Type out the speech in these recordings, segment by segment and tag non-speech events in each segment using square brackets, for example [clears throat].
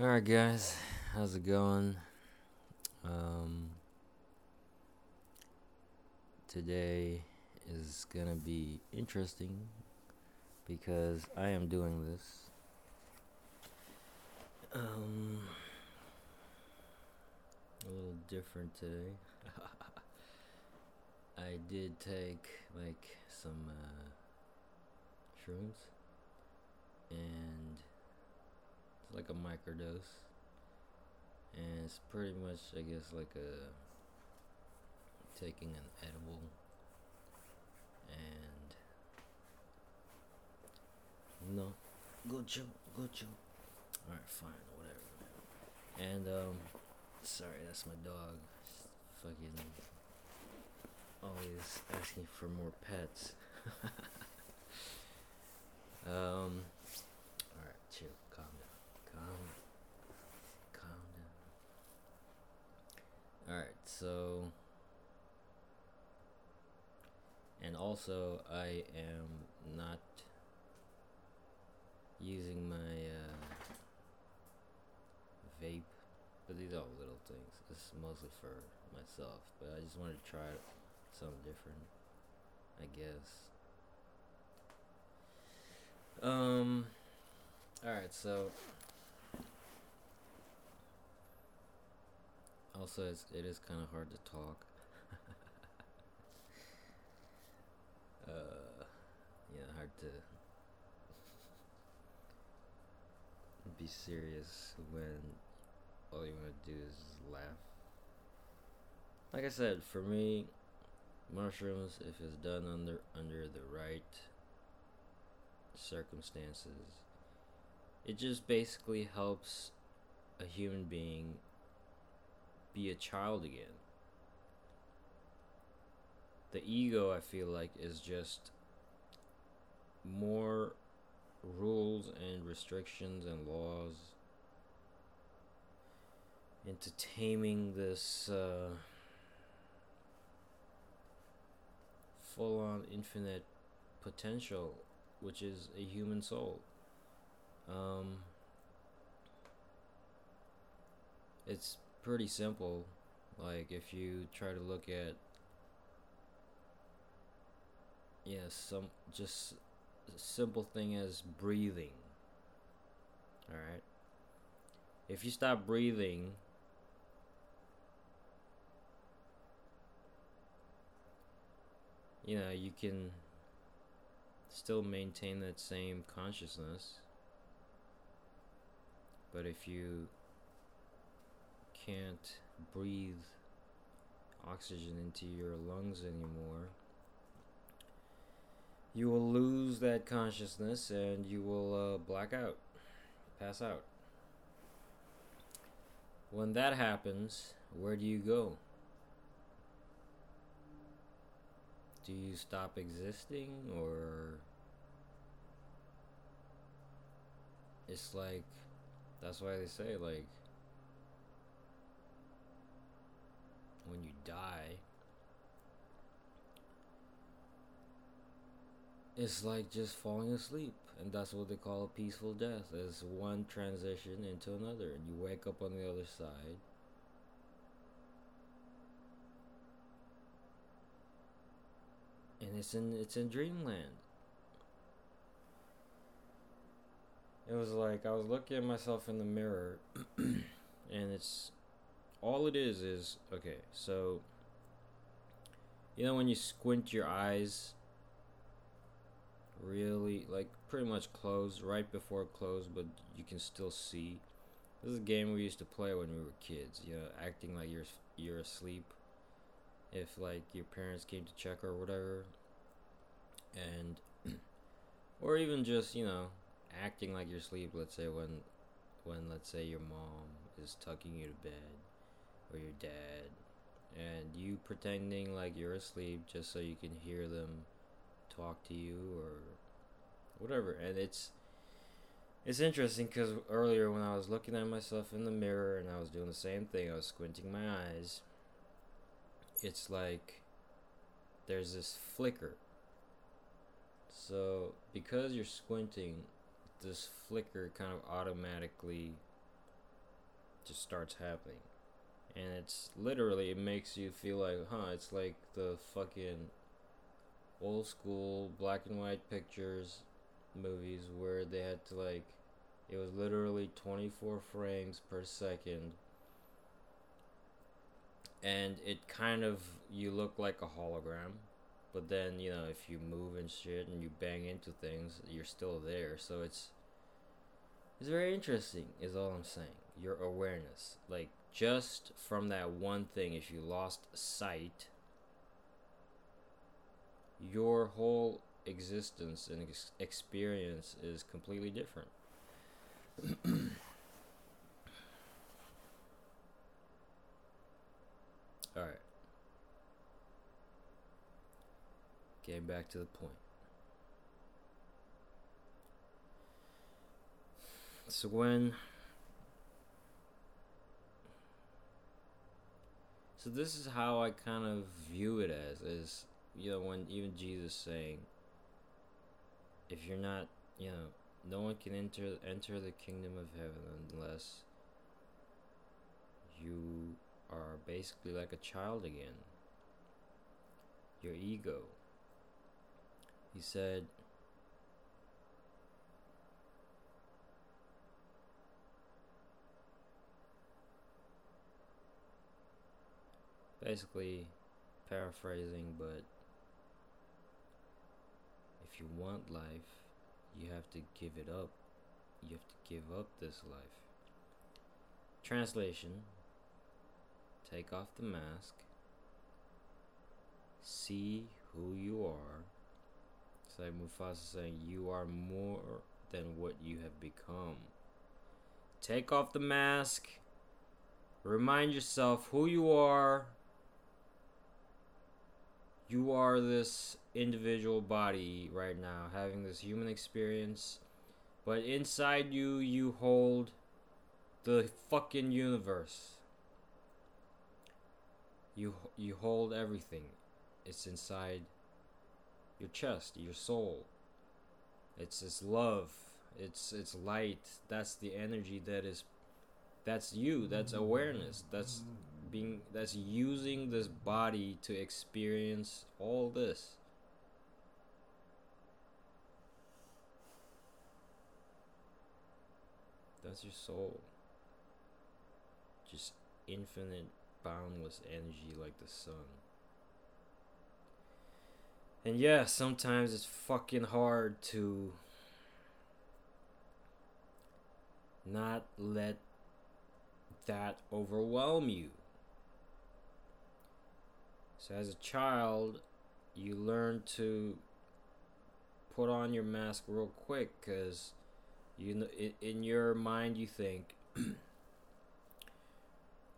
Alright, guys, how's it going? Um, today is gonna be interesting because I am doing this. Um, a little different today. [laughs] I did take like some uh, shrooms and like a microdose. And it's pretty much I guess like a taking an edible and no. Go chill go chill alright fine whatever and um sorry that's my dog. Fucking always asking for more pets. [laughs] Um alright chill calm down calm calm down alright so and also I am not using my uh, vape, but these are all little things. This is mostly for myself, but I just wanted to try something different, I guess. Um, alright, so. Also, it's, it is kind of hard to talk. [laughs] uh, yeah, hard to be serious when all you want to do is laugh. Like I said, for me, mushrooms, if it's done under under the right circumstances, it just basically helps a human being be a child again. The ego, I feel like, is just more rules and restrictions and laws into taming this uh, full on infinite potential, which is a human soul. Um, it's pretty simple. Like, if you try to look at, yeah, some just simple thing as breathing. Alright? If you stop breathing, you know, you can still maintain that same consciousness. But if you can't breathe oxygen into your lungs anymore, you will lose that consciousness and you will uh, black out, pass out. When that happens, where do you go? Do you stop existing or it's like that's why they say like die. It's like just falling asleep and that's what they call a peaceful death. It's one transition into another and you wake up on the other side. And it's in it's in dreamland. It was like i was looking at myself in the mirror [clears throat] and it's all it is is okay so you know when you squint your eyes really like pretty much closed right before closed but you can still see? This is a game we used to play when we were kids you know acting like you're you're asleep. If like your parents came to check or whatever. And [clears throat] or even just you know acting like you're asleep let's say when when let's say your mom is tucking you to bed or your dad and you pretending like you're asleep just so you can hear them talk to you or whatever. And it's it's interesting because earlier when I was looking at myself in the mirror and I was doing the same thing, I was squinting my eyes. It's like there's this flicker. So because you're squinting, this flicker kind of automatically just starts happening. And it's literally, it makes you feel like, huh, it's like the fucking old school black and white pictures movies where they had to like it was literally 24 frames per second. And it kind of you look like a hologram but then you know if you move and shit and you bang into things you're still there. So it's it's very interesting is all i'm saying. Your awareness like just from that one thing if you lost sight your whole existence and ex- experience is completely different. [clears throat] All right. Getting back to the point. So when So this is how I kind of view it as is you know, when even Jesus saying, if you're not, you know, no one can enter enter the kingdom of heaven unless you are basically like a child again. Your ego. He said, basically paraphrasing, but if you want life, you have to give it up. You have to give up this life. Translation Take off the mask. See who you are. It's like Mufasa saying, You are more than what you have become. Take off the mask. Remind yourself who you are you are this individual body right now having this human experience but inside you you hold the fucking universe. You you hold everything. It's inside your chest your soul. It's it's love. It's it's light. That's the energy that is that's you. That's awareness. That's being that's using this body to experience all this. That's your soul. Just infinite boundless energy like the sun. And yeah sometimes it's fucking hard to not let that overwhelm you so as a child, you learn to put on your mask real quick because you in your mind you think [clears throat]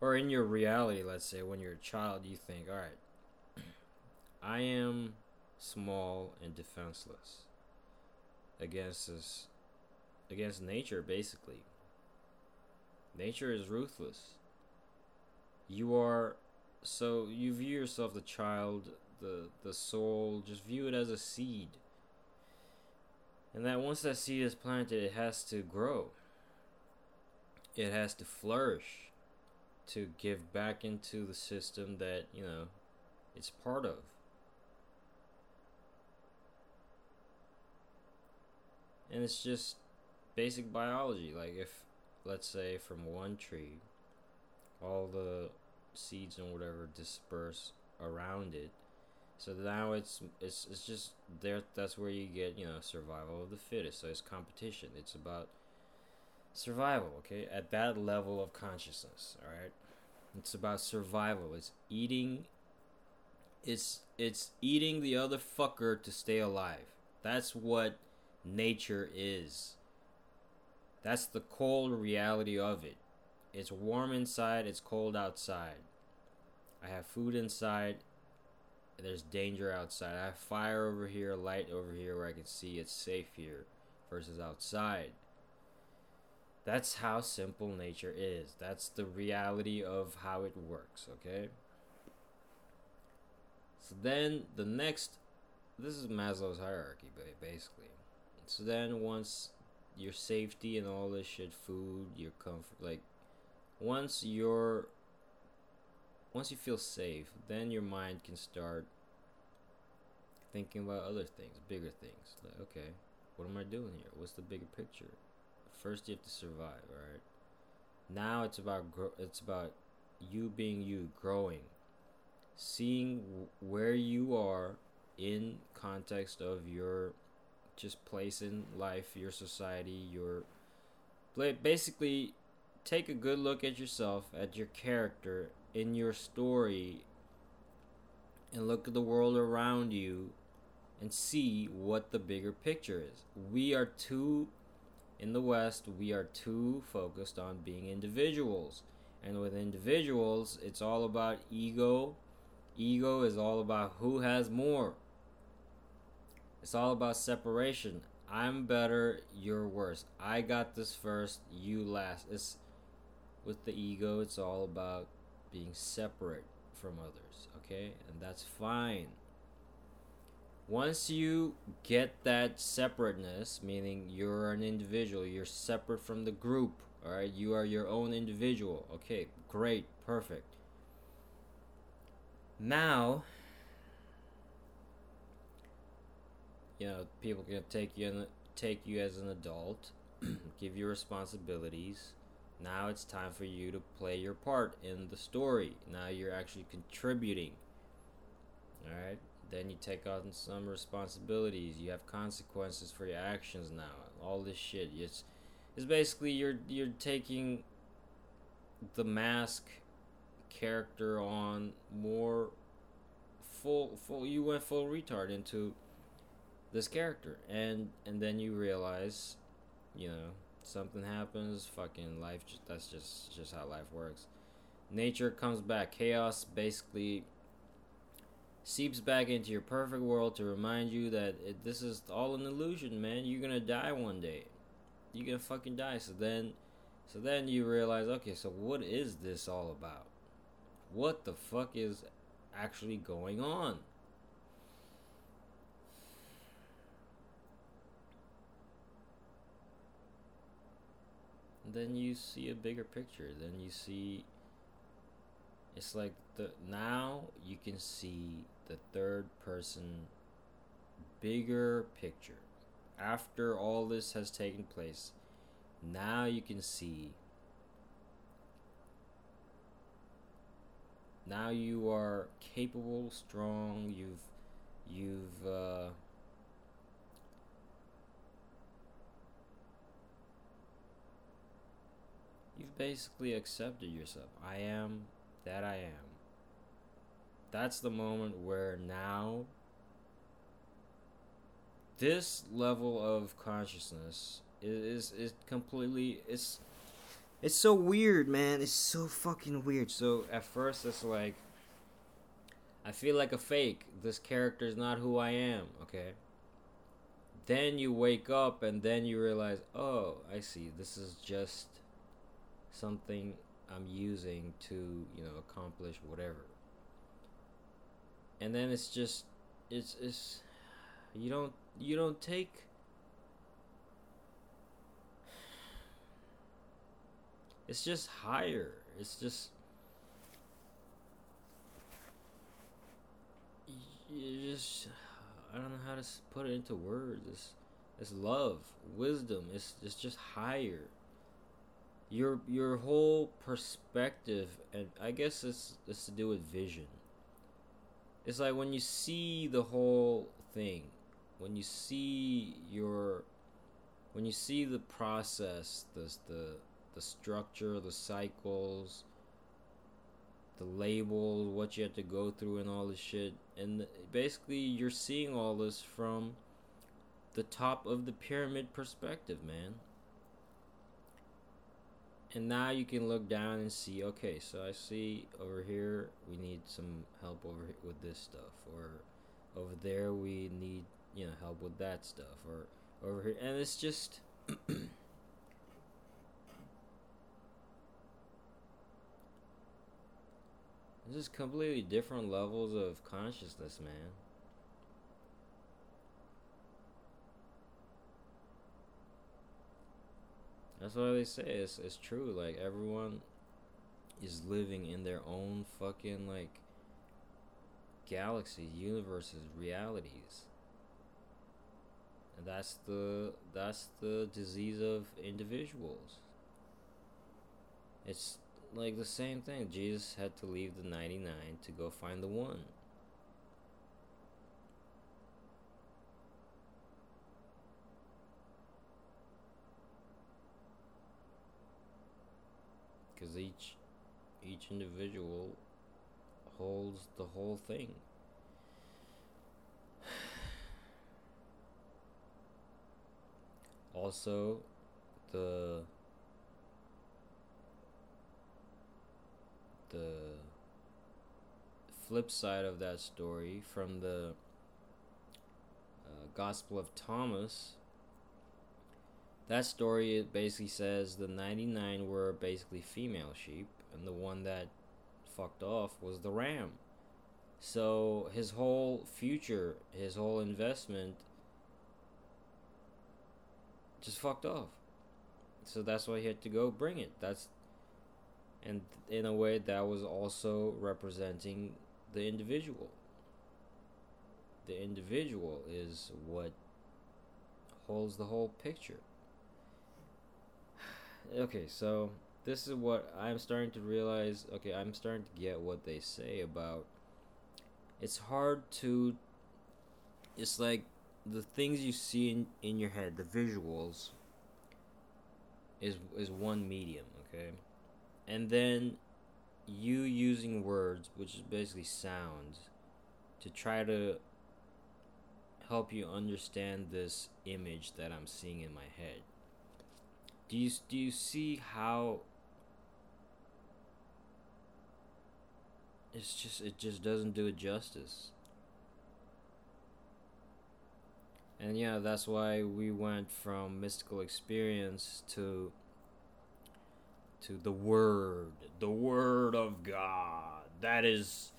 or in your reality let's say when you're a child you think all right [clears throat] i am small and defenseless against this against nature basically. Nature is ruthless. You are so you view yourself the child the the soul just view it as a seed. And that once that seed is planted it has to grow. It has to flourish to give back into the system that you know it's part of. And it's just basic biology. Like if let's say from one tree all the seeds and whatever disperse around it. So now it's it's it's just there. That's where you get you know survival of the fittest. So it's competition. It's about survival. Okay, at that level of consciousness. All right, it's about survival. It's eating. It's it's eating the other fucker to stay alive. That's what nature is. That's the cold reality of it. It's warm inside, it's cold outside. I have food inside, there's danger outside. I have fire over here, light over here where I can see it's safe here versus outside. That's how simple nature is. That's the reality of how it works, okay? So then the next this is Maslow's hierarchy basically. So then once your safety and all this shit, food, your comfort like once you're once you feel safe, then your mind can start thinking about other things, bigger things. Like, okay, what am I doing here? What's the bigger picture? First, you have to survive, right? Now it's about gro- it's about you being you, growing, seeing w- where you are in context of your just place in life, your society, your basically take a good look at yourself, at your character, in your story, and look at the world around you and see what the bigger picture is. We are too, in the West, we are too focused on being individuals. And with individuals, it's all about ego. Ego is all about who has more. It's all about separation. I'm better, you're worse. I got this first, you last. It's with the ego, it's all about being separate from others, okay? And that's fine once you get that separateness, meaning you're an individual, you're separate from the group, all right, you are your own individual. Okay, great, perfect. Now, you know, people can take you in, take you as an adult, [clears throat] give you responsibilities. Now it's time for you to play your part in the story. Now you're actually contributing. All right? Then you take on some responsibilities. You have consequences for your actions now. All this shit. It's it's basically you're you're taking the mask character on more full full you went full retard into this character and and then you realize you know something happens fucking life that's just just how life works nature comes back chaos basically seeps back into your perfect world to remind you that it, this is all an illusion, man. You're gonna die one day. You're gonna fucking die. So then, so then you realize, okay, so what is this all about? What the fuck is actually going on? Then you see a bigger picture. Then you see it's like the now you can see the third person bigger picture. After all this has taken place, now you can see now you are capable, strong, you've you've uh you've basically accepted yourself. I am that I am. That's the moment where now this level of consciousness is, is is completely it's it's so weird, man. It's so fucking weird. So at first it's like I feel like a fake. This character is not who I am, okay? Then you wake up and then you realize, "Oh, I see. This is just something I'm using to, you know, accomplish whatever. And then it's just it's it's you don't you don't take it's just higher. It's just you just I don't know how to put it into words. It's it's love, wisdom. It's it's just higher your your whole perspective and i guess it's it's to do with vision. It's like when you see the whole thing when you see your when you see the process the the the structure the cycles the labels what you have to go through and all this shit and basically you're seeing all this from the top of the pyramid perspective man and now you can look down and see okay so i see over here we need some help over with this stuff or over there we need you know help with that stuff or over here and it's just [clears throat] This is completely different levels of consciousness, man. That's why they say it's, it's true. Like everyone, is living in their own fucking like galaxies, universes, realities. And that's the that's the disease of individuals. It's like the same thing. Jesus had to leave the 99 to go find the one. Cuz each each individual holds the whole thing. [sighs] Also, the the flip side of that story from the uh, Gospel of Thomas. That story it basically says the 99 were basically female sheep, and the one that fucked off was the ram. So his whole future, his whole investment just fucked off. So that's why he had to go bring it. That's and in a way that was also representing the individual. The individual is what holds the whole picture. Okay, so this is what I'm starting to realize. Okay, I'm starting to get what they say about it's hard to it's like the things you see in, in your head, the visuals is is one medium, okay? And then you using words, which is basically sounds, to try to help you understand this image that I'm seeing in my head. Do you do you see how it's just it just doesn't do it justice. And yeah, that's why we went from mystical experience to to the word, the word of God. That is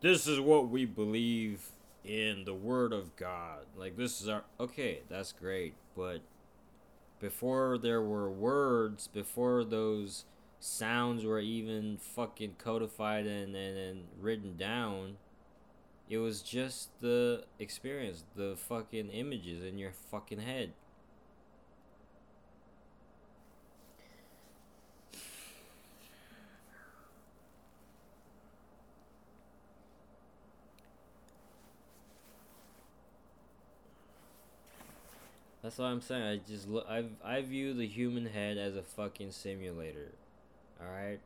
this is what we believe in the word of God. Like this is our okay, that's great, but before there were words, before those sounds were even fucking codified and, and, and written down, it was just the experience, the fucking images in your fucking head. That's what I'm saying. I just look. I I view the human head as a fucking simulator. All right,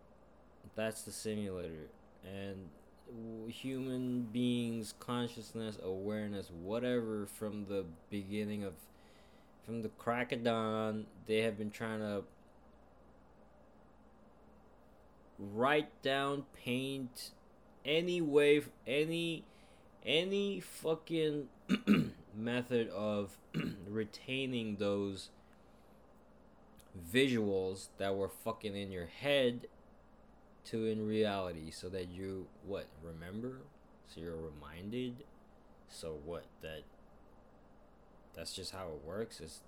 that's the simulator, and human beings consciousness awareness whatever from the beginning of from the crack of dawn they have been trying to write down paint any way any any fucking [clears throat] method of [clears throat] retaining those visuals that were fucking in your head to in reality so that you what remember? So you're reminded? So what that that's just how it works? It's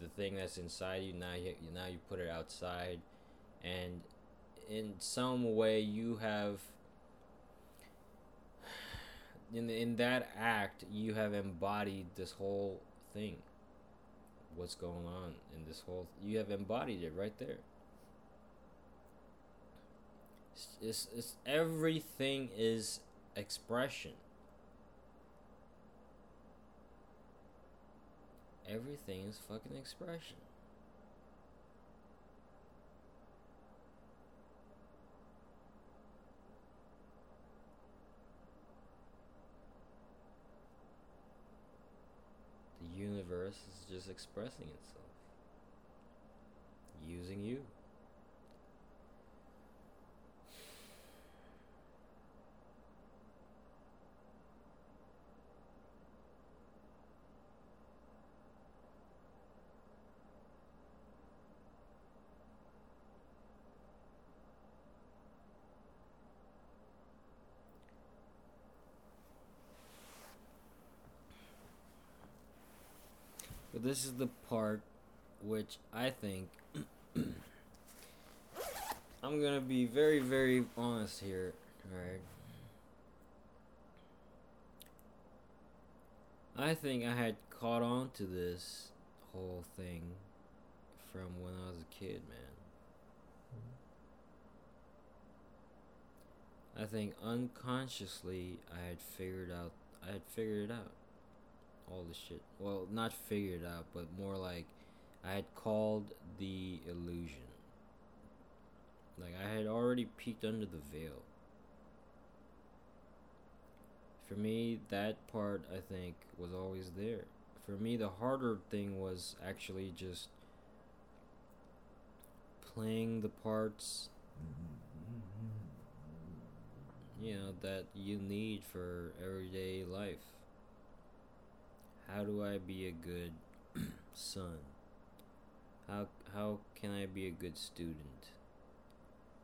the thing that's inside you now you now you put it outside. And in some way you have in in that act you have embodied this whole thing what's going on in this whole you have embodied it right there it's, it's, everything is expression. Everything is fucking expression. Universe is just expressing itself. Using you. This is the part which I think [clears throat] I'm gonna be very, very honest here, alright? I think I had caught on to this whole thing from when I was a kid, man. I think unconsciously I had figured out I had figured it out. All the shit. Well, not figured out, but more like I had called the illusion. Like I had already peeked under the veil. For me, that part I think was always there. For me, the harder thing was actually just playing the parts you know that you need for everyday life. How do I be a good [clears throat] son? How how can I be a good student?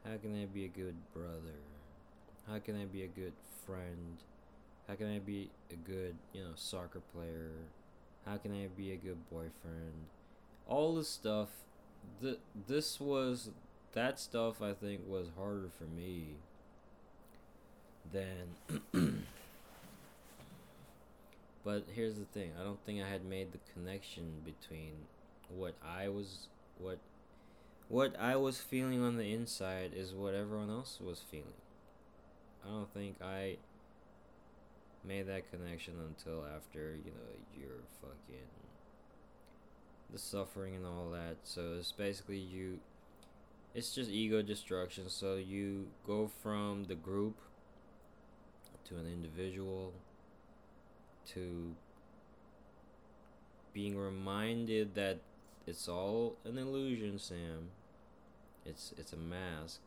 How can I be a good brother? How can I be a good friend? How can I be a good, you know, soccer player? How can I be a good boyfriend? All this stuff, th- this was, that stuff I think was harder for me than. [clears throat] but here's the thing I don't think I had made the connection between what I was, what what I was feeling on the inside is what everyone else was feeling. I don't think I made that connection until after, you know, you're fucking the suffering and all that. So it's basically you it's just ego destruction. So you go from the group to an individual to being reminded that it's all an illusion, Sam. It's it's a mask.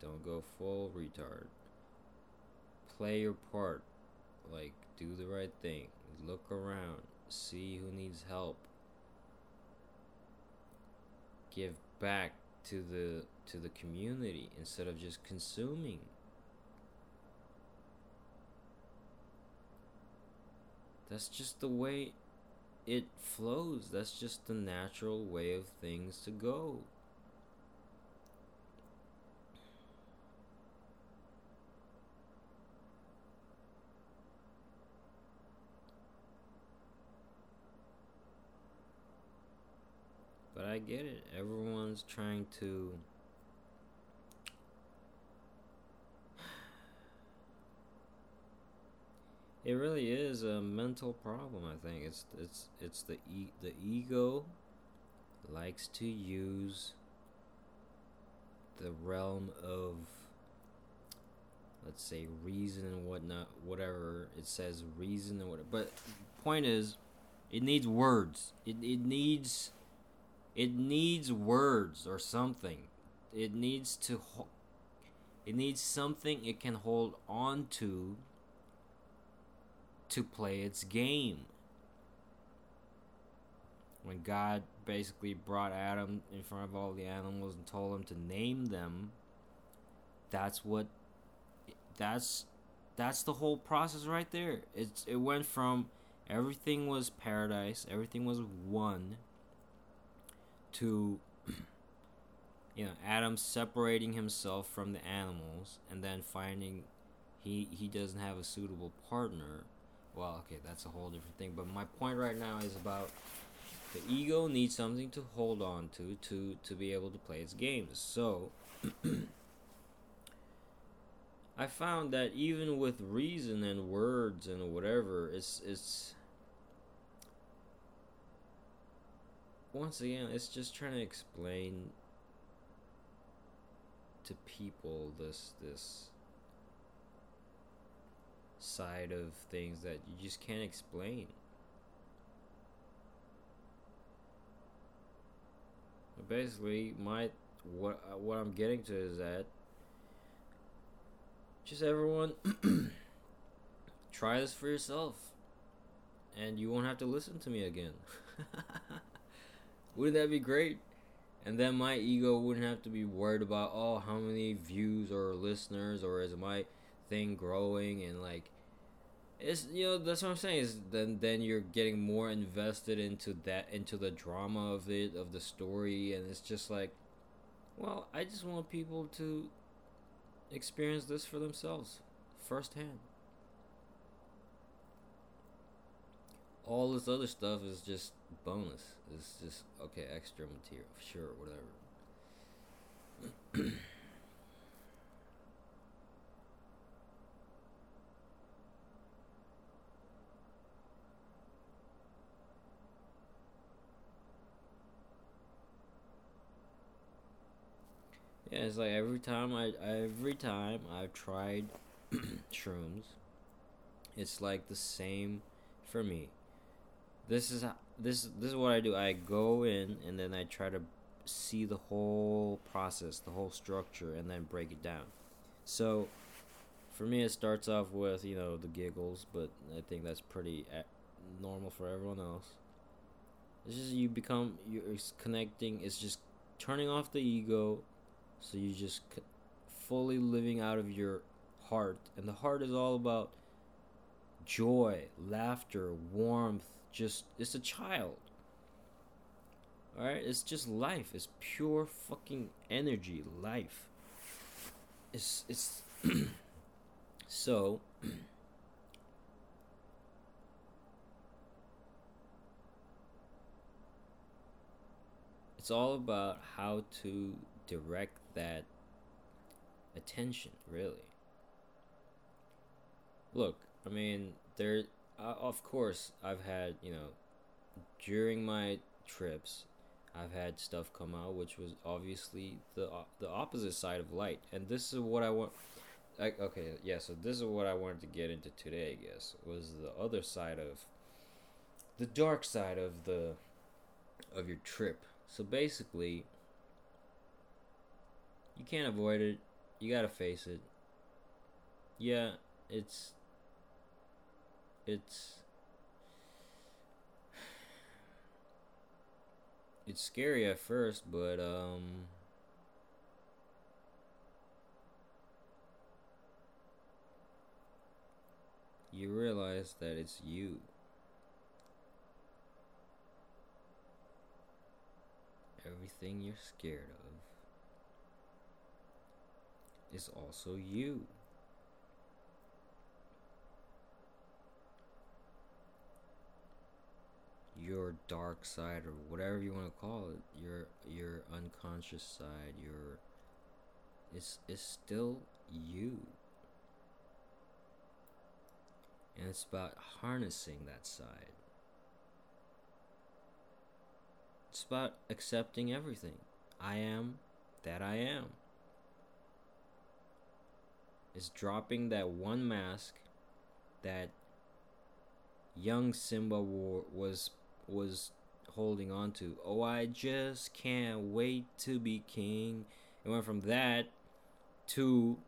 Don't go full retard. Play your part. Like do the right thing. Look around. See who needs help. Give back to the to the community instead of just consuming. That's just the way it flows. That's just the natural way of things to go. But I get it. Everyone's trying to It really is a mental problem, I think. It's it's it's the e- the ego likes to use the realm of let's say reason and whatnot whatever it says reason and whatever but point is it needs words it, it needs it needs words or something it needs to ho- it needs something it can hold on to to play its game when god basically brought adam in front of all the animals and told him to name them that's what that's that's the whole process right there it's it went from everything was paradise everything was one to [clears throat] you know Adam separating himself from the animals and then finding he he doesn't have a suitable partner. Well, okay, that's a whole different thing. But my point right now is about the ego needs something to hold on to to to be able to play its games. So [clears throat] I found that even with reason and words and whatever, it's it's once again, it's just trying to explain to people this this side of things that you just can't explain. Basically, my what what I'm getting to is that just everyone [clears throat] try this for yourself, and you won't have to listen to me again. [laughs] Wouldn't that be great? And then my ego wouldn't have to be worried about oh how many views or listeners or is my thing growing and like it's you know that's what I'm saying is then then you're getting more invested into that into the drama of it of the story and it's just like Well, I just want people to experience this for themselves firsthand. All this other stuff is just bonus. It's just okay, extra material, sure, whatever. [clears throat] It's like every time I every time I've tried [clears throat] shrooms, it's like the same for me. This is this this is what I do. I go in and then I try to see the whole process, the whole structure, and then break it down. So, for me, it starts off with you know the giggles, but I think that's pretty uh, normal for everyone else. It's just you become you're connecting. It's just turning off the ego so you just fully living out of your heart. And the heart is all about joy, laughter, warmth. Just, it's a child. Alright? It's just life. It's pure fucking energy, life. It's, it's, [clears throat] so. [clears throat] it's all about how to direct that attention, really. Look, I mean, there, uh, of course, I've had, you know, during my trips, I've had stuff come out which was obviously the uh, the opposite side of light, and this is what I want. Like, okay, yeah, so this is what I wanted to get into today. I guess was the other side of the dark side of the of your trip. So basically, you can't avoid it. You gotta face it. Yeah, it's it's it's scary at first, but um you realize that it's you. Everything you're scared of is also you. Your dark side or whatever you want to call it, your your unconscious side, your it's it's still you. And it's about harnessing that side. It's about accepting everything. I am that I am is dropping that one mask that young Simba was was holding on to. Oh, I just can't wait to be king. It went from that to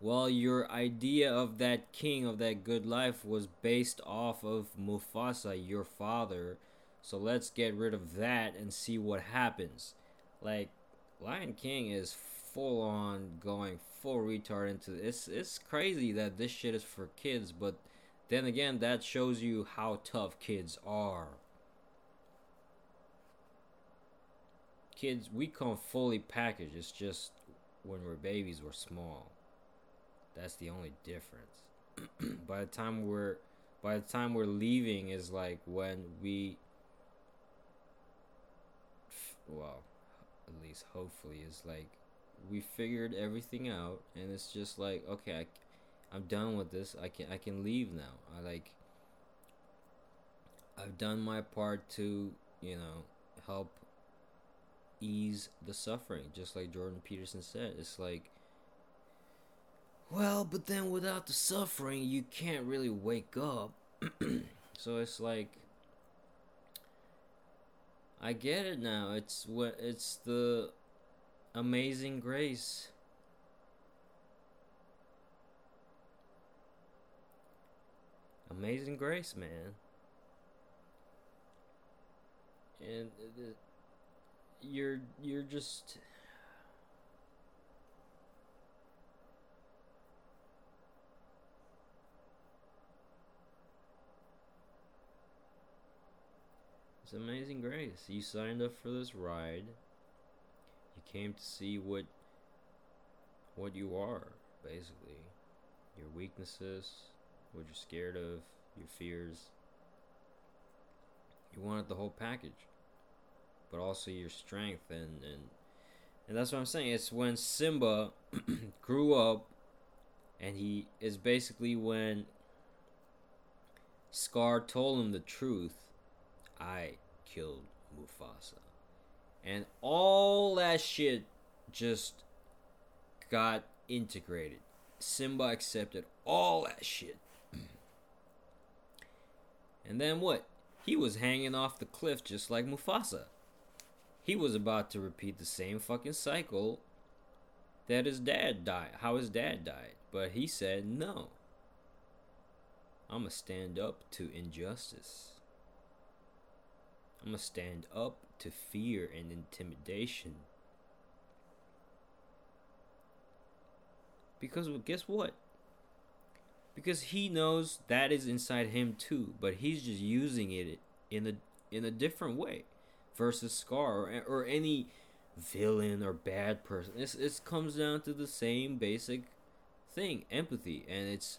well, your idea of that king of that good life was based off of Mufasa, your father. So let's get rid of that and see what happens. Like Lion King is full on going full retard into this. It's crazy that this shit is for kids, but then again, that shows you how tough kids are. Kids, we come fully packaged. It's just when we're babies, we're small. That's the only difference. [clears throat] by the time we're by the time we're leaving is like when we well, at least hopefully is like we figured everything out and it's just like okay I, i'm done with this. I can i can leave now. I like i've done my part to you know help ease the suffering just like jordan peterson said. It's like well but then without the suffering you can't really wake up. [clears throat] So it's like i get it now. It's what it's the Amazing Grace. Amazing Grace, man. And you're you're just It's amazing grace. You signed up for this ride came to see what what you are, basically. Your weaknesses, what you're scared of, your fears. You wanted the whole package. But also your strength and and and that's what I'm saying. It's when Simba [clears throat] grew up and he is basically when Scar told him the truth. I killed Mufasa. And all that shit just got integrated. Simba accepted all that shit. [clears throat] and then what? He was hanging off the cliff just like Mufasa. He was about to repeat the same fucking cycle that his dad died, how his dad died. But he said, no. I'm going to stand up to injustice. I'm going to stand up to fear and intimidation. Because well, guess what? Because he knows that is inside him too, but he's just using it in a in a different way versus Scar or, or any villain or bad person. It's, it comes down to the same basic thing, empathy, and it's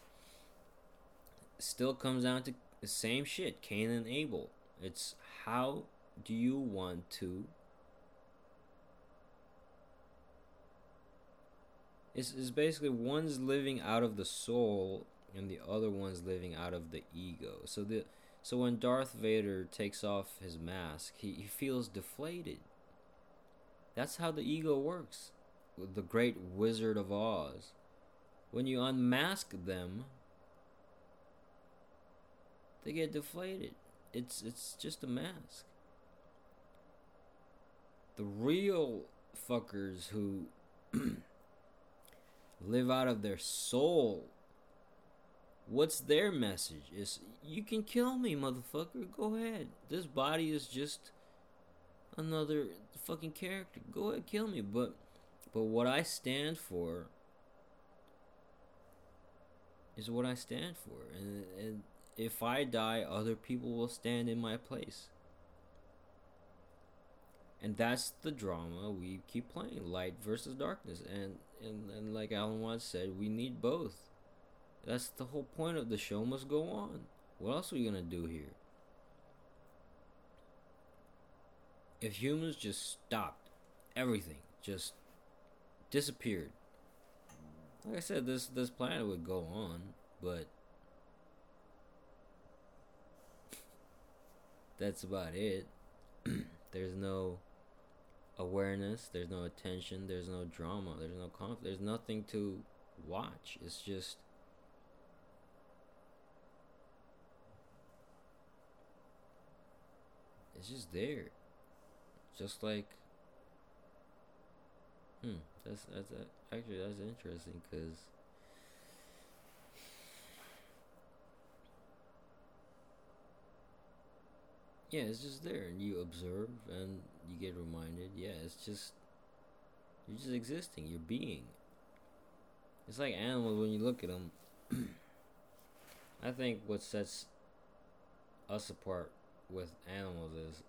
still comes down to the same shit, Cain and Abel. It's how do you want to it's, it's basically one's living out of the soul and the other one's living out of the ego. So the so when Darth Vader takes off his mask, he, he feels deflated. That's how the ego works. The great Wizard of Oz. When you unmask them, they get deflated. It's it's just a mask. The real fuckers who [clears throat] live out of their soul. What's their message? Is you can kill me, motherfucker. Go ahead. This body is just another fucking character. Go ahead, kill me. But but what I stand for is what I stand for. And and if I die, other people will stand in my place. And that's the drama we keep playing, light versus darkness. And and, and like Alan Watts said, we need both. That's the whole point of the show must go on. What else are we gonna do here? If humans just stopped everything, just disappeared. Like I said, this this planet would go on, but that's about it. [clears throat] there's no awareness, there's no attention, there's no drama, there's no conflict, there's nothing to watch. It's just it's just there. Just like hmm, that's that's actually that's interesting cuz yeah, it's just there, and you observe, and you get reminded. Yeah, it's just you're just existing. You're being. It's like animals when you look at them. [clears throat] I think what sets us apart with animals is,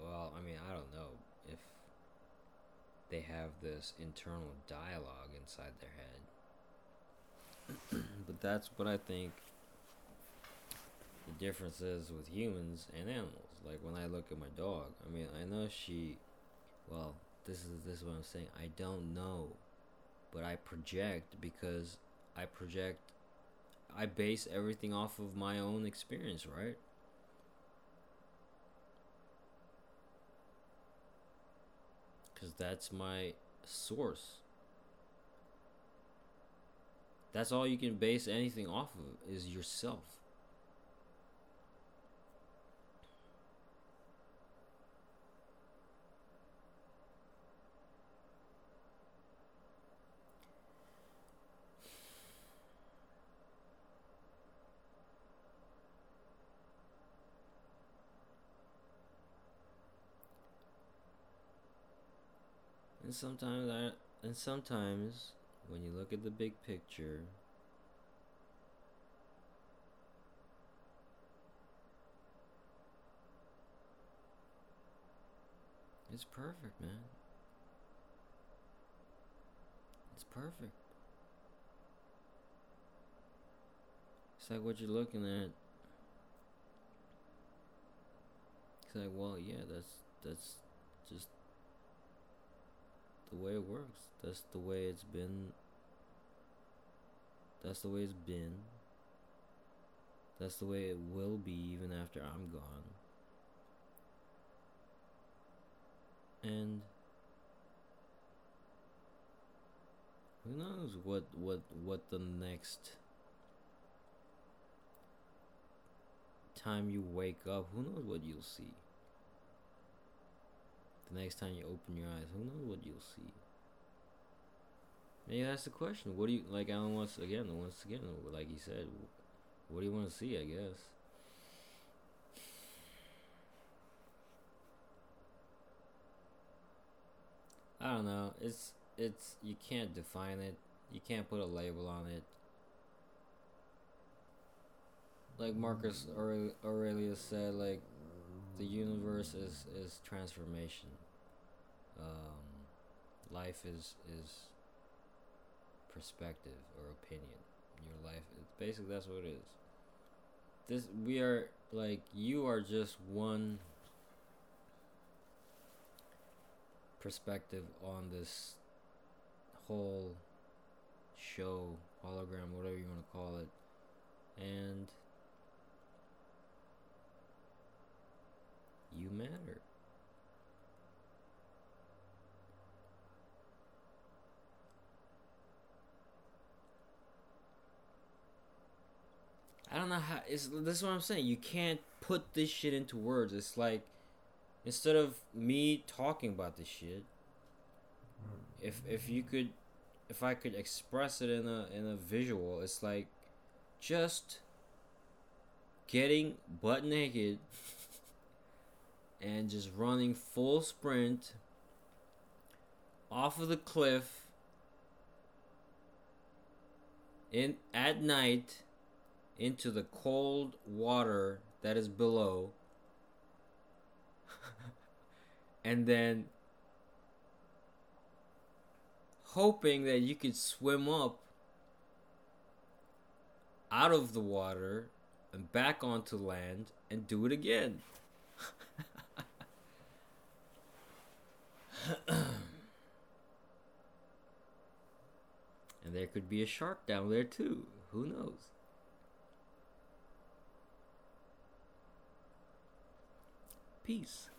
well, I mean, I don't know if they have this internal dialogue inside their head, [clears throat] but that's what I think the difference is with humans and animals. Like when I look at my dog, I mean, I know she, well, this is this is what I'm saying. I don't know, but I project because I project. I base everything off of my own experience, right? Because that's my source. That's all you can base anything off of is yourself. And sometimes I and sometimes when you look at the big picture It's perfect, man. It's perfect. It's like what you're looking at. It's like, well, yeah, that's that's the way it works. That's the way it's been. That's the way it's been. That's the way it will be even after I'm gone. And who knows what what what the next time you wake up, who knows what you'll see. The next time you open your eyes, who knows what you'll see. Maybe that's the question. What do you like? Alan Watts again. Once again, like he said, what do you want to see? I guess. I don't know. It's it's you can't define it. You can't put a label on it. Like Marcus Aurelius said, like the universe is is transformation. Um, life is is perspective or opinion. Your life, it's basically that's what it is. This we are like you are just one perspective on this whole show, hologram, whatever you want to call it. And you matter. I don't know how. It's, this is what I'm saying. You can't put this shit into words. It's like instead of me talking about this shit, mm. if if you could, if I could express it in a in a visual, it's like just getting butt naked and just running full sprint off of the cliff in at night into the cold water that is below [laughs] and then hoping that you could swim up out of the water and back onto land and do it again. [clears throat] and there could be a shark down there too. Who knows? Peace.